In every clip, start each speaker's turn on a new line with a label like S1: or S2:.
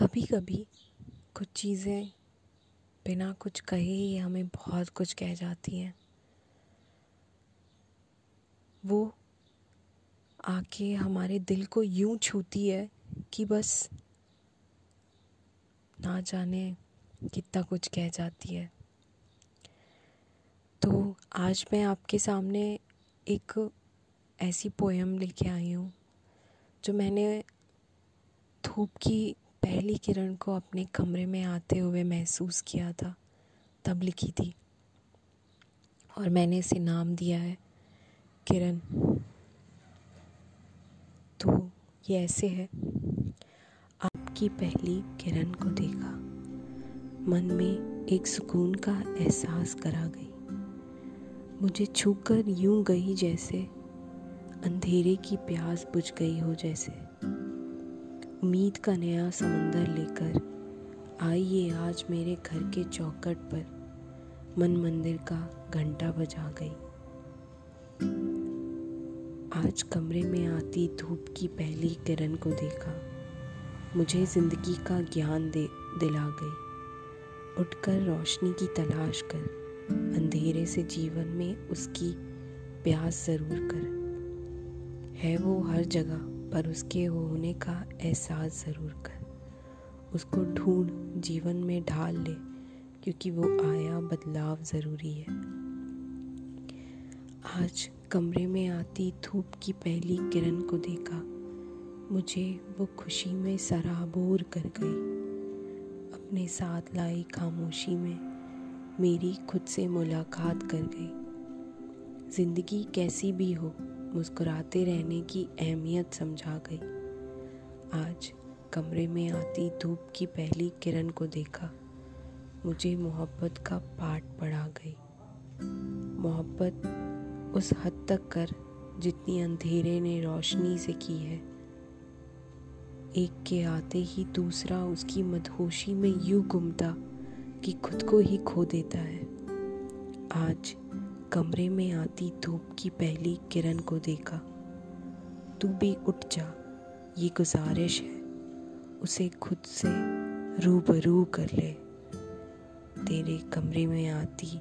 S1: कभी कभी कुछ चीज़ें बिना कुछ कहे ही हमें बहुत कुछ कह जाती हैं। वो आके हमारे दिल को यूँ छूती है कि बस ना जाने कितना कुछ कह जाती है। तो आज मैं आपके सामने एक ऐसी पोएम लेके आई हूँ, जो मैंने धूप की पहली किरण को अपने कमरे में आते हुए महसूस किया था, तब लिखी थी। और मैंने इसे नाम दिया है, किरण। तो ये ऐसे है। आपकी पहली किरण को देखा, मन में एक सुकून का एहसास करा गई। मुझे छूकर यूँ गई जैसे, अंधेरे की प्यास बुझ गई हो जैसे। उम्मीद का नया समंदर लेकर आइए आज मेरे घर के चौकट पर। मन मंदिर का घंटा बजा गई। आज कमरे में आती धूप की पहली किरण को देखा। मुझे ज़िंदगी का ज्ञान दे, दिला गई। उठकर रोशनी की तलाश कर, अंधेरे से जीवन में उसकी प्यास ज़रूर कर। है वो हर जगह। पर उसके होने का एहसास ज़रूर कर। उसको ढूंढ, जीवन में ढाल ले, क्योंकि वो आया बदलाव ज़रूरी है। आज कमरे में आती धूप की पहली किरण को देखा, मुझे वो खुशी में सराबोर कर गई। अपने साथ लाई खामोशी में, मेरी खुद से मुलाकात कर गई। ज़िंदगी कैसी भी हो मुस्कुराते रहने की अहमियत समझा गई। आज कमरे में आती धूप की पहली किरण को देखा, मुझे मोहब्बत का पाठ पढ़ा गई। मोहब्बत उस हद तक कर जितनी अंधेरे ने रोशनी से की है। एक के आते ही दूसरा उसकी मदहोशी में यूँ गुमता कि खुद को ही खो देता है। आज कमरे में आती धूप की पहली किरण को देखा। तू भी उठ जा, ये गुजारिश है, उसे खुद से रूबरू कर ले। तेरे कमरे में आती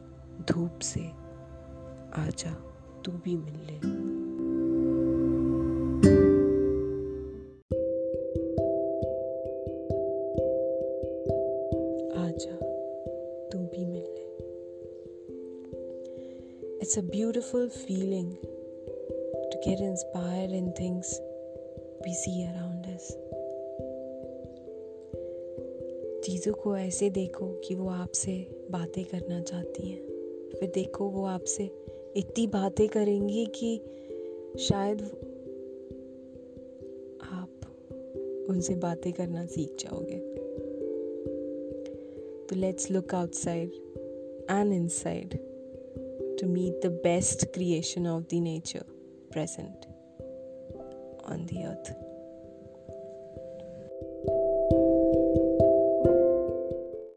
S1: धूप से, आजा, तू भी मिल ले। It's a beautiful feeling to get inspired in things we see around us. चीज़ों को ऐसे देखो कि वो आपसे बातें करना चाहती हैं। फिर देखो वो आपसे इतनी बातें करेंगी कि शायद आप उनसे बातें करना सीख जाओगे। तो let's look outside and inside to meet the best creation of the nature present on the earth.